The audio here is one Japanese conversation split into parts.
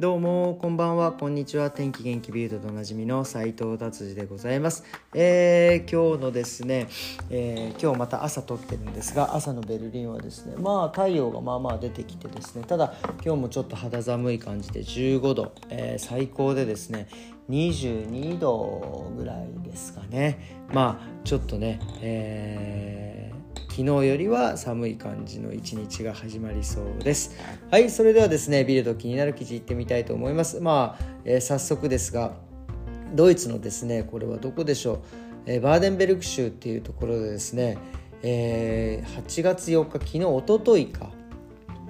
どうもこんばんは。こんにちは。天気元気ビルドでおなじみの斉藤達治でございます、えー、今日のですね、えー、今日また朝撮ってるんですが朝のベルリンはですねまあ太陽がまあまあ出てきてですねただ今日もちょっと肌寒い感じで15度、えー、最高でですね22度ぐらいですかね。まあちょっとねえー昨日よりは寒い感じの一日が始まりそうです。はいそれではですねビルド気になる記事いってみたいと思います。まあ、えー、早速ですがドイツのですねこれはどこでしょう、えー、バーデンベルク州っていうところでですね、えー、8月4日昨日おとといか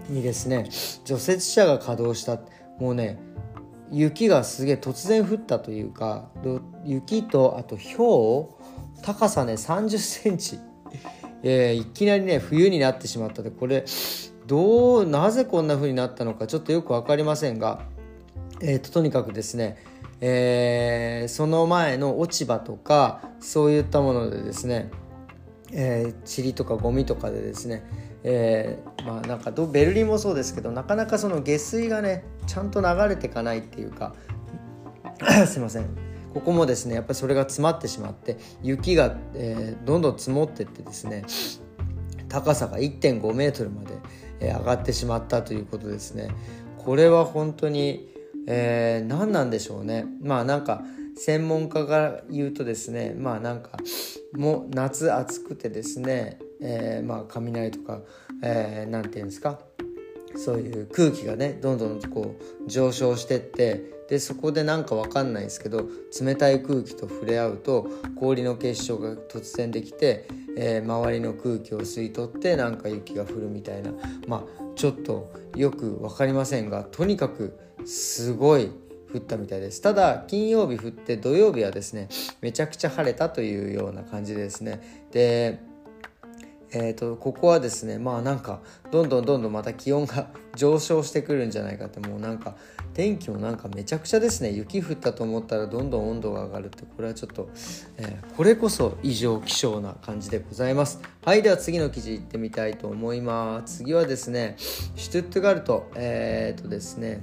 にですね除雪車が稼働した。もうね雪がすげえ突然降ったというか雪とあと氷高さね30センチ。えー、いきなりね冬になってしまったでこれどうなぜこんな風になったのかちょっとよく分かりませんが、えーと、とにかくですね、えー、その前の落ち葉とかそういったものでですね、えー、塵とかゴミとかでですね、えー、まあなんかベルリンもそうですけどなかなかその下水がねちゃんと流れていかないっていうか すいません。ここもですねやっぱりそれが詰まってしまって雪が、えー、どんどん積もってってですね高さが1.5メートルまで、えー、上がってしまったということですね。これは本当に、えー、何なんでしょうね。まあなんか専門家が言うとですねまあなんかもう夏暑くてですね、えー、まあ雷とか何、えー、て言うんですかそういう空気がねどんどんこう上昇してってでそこでなんかわかんないですけど冷たい空気と触れ合うと氷の結晶が突然できて、えー、周りの空気を吸い取ってなんか雪が降るみたいな。まあちょっとよく分かりませんがとにかくすごい降ったみたいです。ただ金曜日降って土曜日はですねめちゃくちゃ晴れたというような感じでですね。でえーと、ここはですねまあなんかどんどんどんどんまた気温が 上昇してくるんじゃないかってもうなんか天気もなんかめちゃくちゃですね。雪降ったと思ったらどんどん温度が上がるってこれはちょっと、えー、これこそ異常気象な感じでございます。はいでは次の記事いってみたいと思います。次はですねシュトゥットガルトえっ、ー、とですね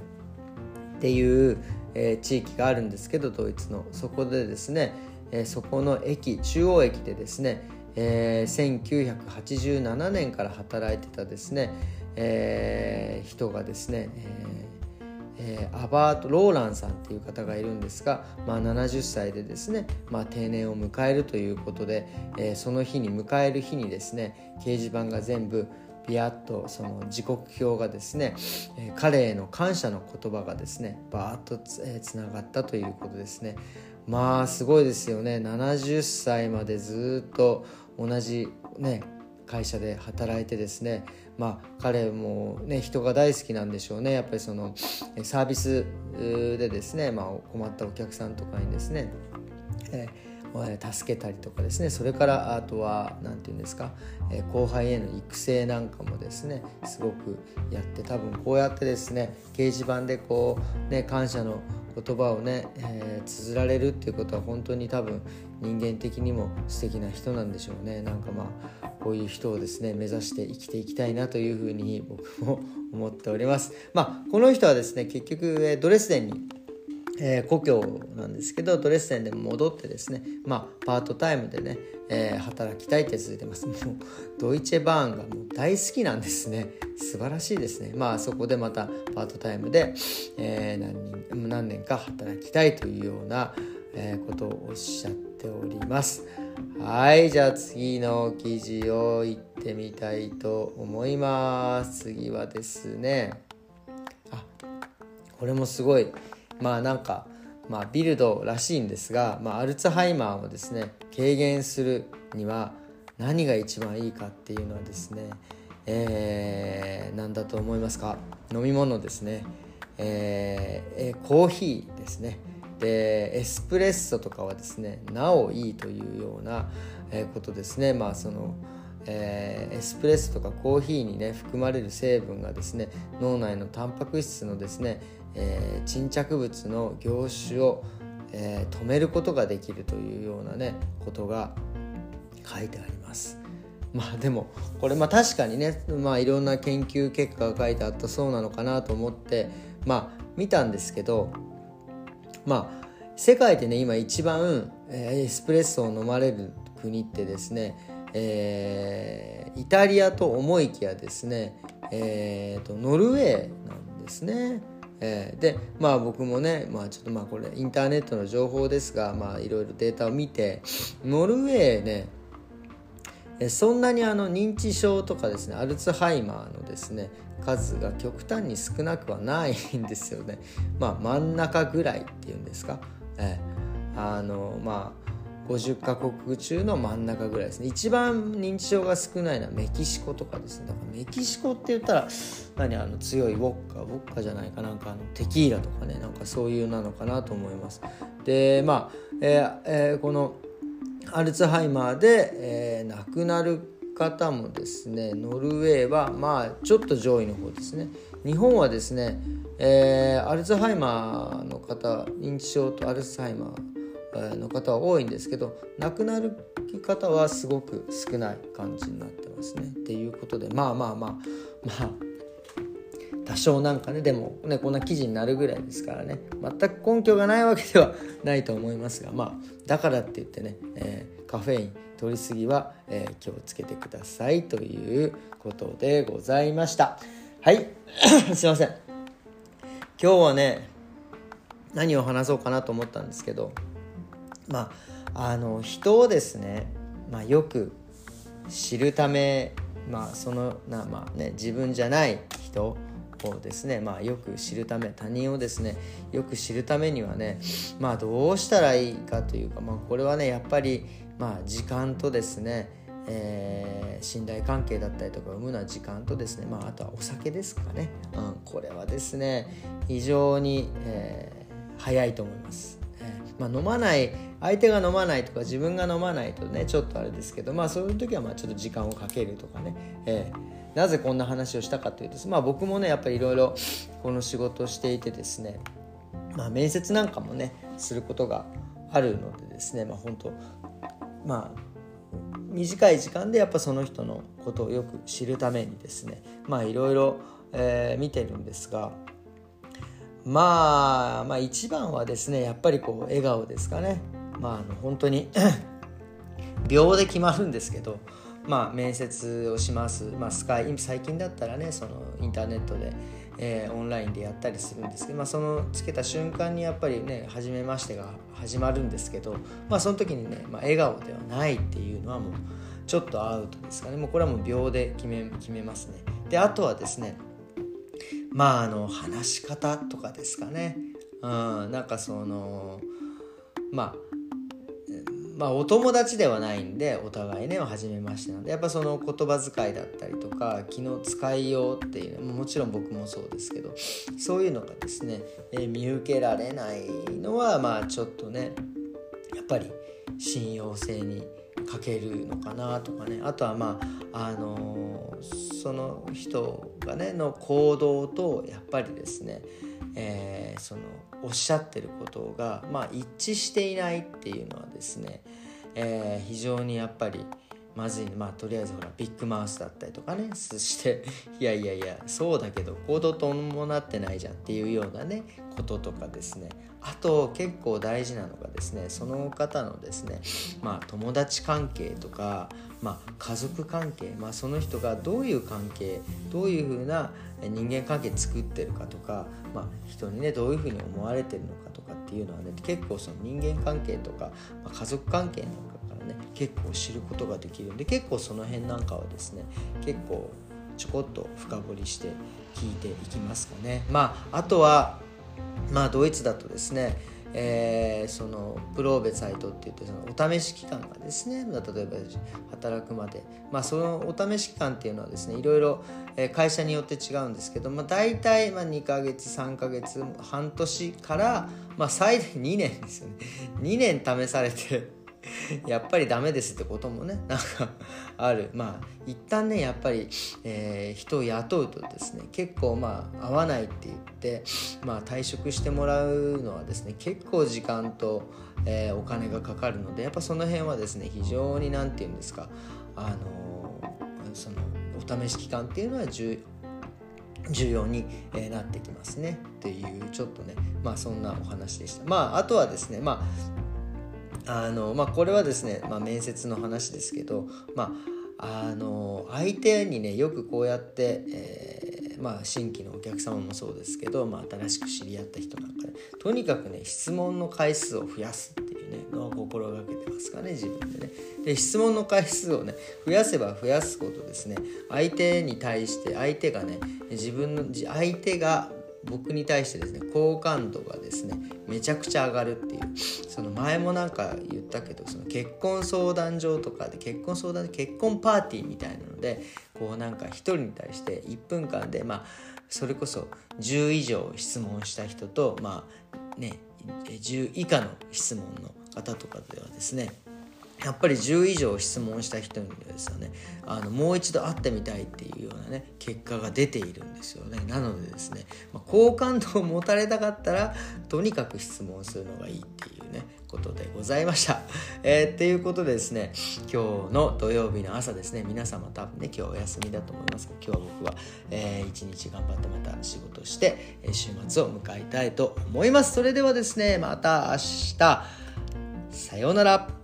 っていう、えー、地域があるんですけどドイツの。そこでですね、えそこの駅中央駅でですねえー、1987年から働いてたですね、えー、人がですね、えー、アバート・ローランさんっていう方がいるんですが、まあ、70歳でですね、まあ、定年を迎えるということで、えー、その日に迎える日にですね掲示板が全部ビヤッとその時刻表がですね、えー、彼への感謝の言葉がですねバーッとつ,、え、つながったということですね。まあすごいですよね。70歳までずっと同じね会社で働いてですねまあ彼もね人が大好きなんでしょうね。やっぱりそのサービスでですね、まあ、困ったお客さんとかにですね、えー、助けたりとかですね。それからあとは何て言うんですか、え後輩への育成なんかもですねすごくやって多分こうやってですね掲示板でこうね感謝の言葉をね、えー、綴られるっていうことは本当に多分人間的にも素敵な人なんでしょうね。なんかまあこういう人をですね目指して生きていきたいなというふうに僕も思っております。まあこの人はですね結局ドレスデンにえー、故郷なんですけどドレッセンでも戻ってですねまあパートタイムでね、えー、働きたいって続いてます。もうドイツェバーンがもう大好きなんですね。素晴らしいですね。まあそこでまたパートタイムで、えー、何人何年か働きたいというような、え、ことをおっしゃっております。はいじゃあ次の記事を言ってみたいと思います。次はですねあこれもすごい。まあなんか、まあ、ビルドらしいんですが、まあ、アルツハイマーをですね軽減するには何が一番いいかっていうのはですね、えー、何だと思いますか？飲み物ですね、えー、コーヒーですね。でエスプレッソとかはですねなおいいというようなことですね。まあそのえー、エスプレッソとかコーヒーにね含まれる成分がですね脳内のタンパク質のですね、えー、沈着物の凝集を、えー、止めることができるというようなねことが書いてあります。まあでもこれまあ確かにね、まあ、いろんな研究結果が書いてあったそうなのかなと思ってまあ見たんですけどまあ世界でね今一番、えー、エスプレッソを飲まれる国ってですね、えー、イタリアと思いきやですね、えーと、ノルウェーなんですね。えー、でまあ僕もね、まあ、ちょっとまあこれインターネットの情報ですがまあいろいろデータを見てノルウェーねそんなにあの認知症とかですねアルツハイマーのですね数が極端に少なくはないんですよねまあ真ん中ぐらいっていうんですか、えー、あのまあ50カ国中の真ん中ぐらいですね。一番認知症が少ないのはメキシコとかですね。だからメキシコって言ったら何あの強いウォッカウォッカじゃないかなんかあのテキーラとかねなんかそういうなのかなと思います。でまあ、えーえー、このアルツハイマーで、えー、亡くなる方もですねノルウェーはまあちょっと上位の方ですね。日本はですね、えー、アルツハイマーの方認知症とアルツハイマーの方は多いんですけど亡くなる方はすごく少ない感じになってますね。っていうことでまあまあまあまあ多少なんかねでもねこんな記事になるぐらいですからね。全く根拠がないわけではないと思いますがまあだからって言ってね、えー、カフェイン取りすぎは、えー、気をつけてくださいということでございました。はい。すいません。今日はね何を話そうかなと思ったんですけどまああの人をですね、まあ、よく知るためまあそのなまあね自分じゃない人をですね、まあ、よく知るため他人をですねよく知るためにはね、まあ、どうしたらいいかというか、まあ、これはねやっぱり、まあ、時間とですねえー、信頼関係だったりとか生むのは時間とですね、まあ、あとはお酒ですかね、うん、これはですね非常に、えー、早いと思います、まあ、飲まない相手が飲まないとか自分が飲まないとねちょっとあれですけどまあそういう時はまあちょっと時間をかけるとかね、えーなぜこんな話をしたかというと、まあ、僕もねやっぱりいろいろこの仕事をしていてですね、まあ、面接なんかもねすることがあるのでですねまあ本当まあ短い時間でやっぱその人のことをよく知るためにですねまあいろいろ、見てるんですがまあまあ一番はですねやっぱりこう笑顔ですかね。まああの本当に 秒で決まるんですけどまあ、面接をします、まあ、スカイ最近だったらねそのインターネットで、えー、オンラインでやったりするんですけど、まあ、そのつけた瞬間にやっぱりね初めましてが始まるんですけど、まあ、その時にね、まあ、笑顔ではないっていうのはもうちょっとアウトですかね。もうこれはもう秒で決め決めますね。であとはですねまああの話し方とかですかね。うんなんかそのまあまあお友達ではないんでお互いね初めましてなんでやっぱその言葉遣いだったりとか気の使いようっていうももちろん僕もそうですけどそういうのがですね、えー、見受けられないのはまあちょっとねやっぱり信用性に欠けるのかなとかね。あとはまああのー、その人がねの行動とやっぱりですねえー、そのおっしゃってることが、まあ、一致していないっていうのはですね、えー、非常にやっぱりまずいまあとりあえずほらビッグマウスだったりとかねそして いやいやいやそうだけど行動と伴ってないじゃんっていうようなねこととかですね。あと結構大事なのがですねその方のですねまあ友達関係とかまあ、家族関係、まあ、その人がどういう関係どういうふうな人間関係作ってるかとか、まあ、人にねどういうふうに思われてるのかとかっていうのはね結構その人間関係とか、まあ、家族関係なんかからね結構知ることができるんで結構その辺なんかはですね結構ちょこっと深掘りして聞いていきますかね。まあ、あとは、まあ、ドイツだとですねえー、そのプローベサイトって言ってそのお試し期間がですね例えば働くまで、まあ、そのお試し期間っていうのはですねいろいろ会社によって違うんですけど、まあ、大体まあ2ヶ月3ヶ月半年から、まあ、最大2年ですよね。2年試されて やっぱりダメですってこともね なんかある。まあ一旦ねやっぱり、えー、人を雇うとですね結構まあ合わないって言って、まあ、退職してもらうのはですね結構時間と、えー、お金がかかるのでやっぱその辺はですね非常に何て言うんですかあのー、そのお試し期間っていうのは重重要になってきますねっていうちょっとねまあそんなお話でした。まああとはですねまああのまあこれはですね、まあ、面接の話ですけどまああの相手にねよくこうやって、えー、まあ、新規のお客様もそうですけど、まあ、新しく知り合った人なんかねとにかくね質問の回数を増やすっていうねのを心がけてますかね自分でね。で質問の回数をね増やせば増やすことですね相手に対して相手がね自分の相手が僕に対してですね好感度がですねめちゃくちゃ上がるっていう。その前もなんか言ったけどその結婚相談所とかで結婚相談結婚パーティーみたいなのでこうなんか1人に対して1分間でまあそれこそ10以上質問した人とまあね10以下の質問の方とかではですねやっぱり10以上質問した人にですよねあのもう一度会ってみたいっていうようなね結果が出ているんですよねなのでですね、まあ、好感度を持たれたかったらとにかく質問するのがいいっていうねことでございました。えー、っていうことでですね今日の土曜日の朝ですね皆様多分ね今日お休みだと思いますが今日は僕は、えー、一日頑張ってまた仕事して週末を迎えたいと思います。それではですねまた明日さようなら。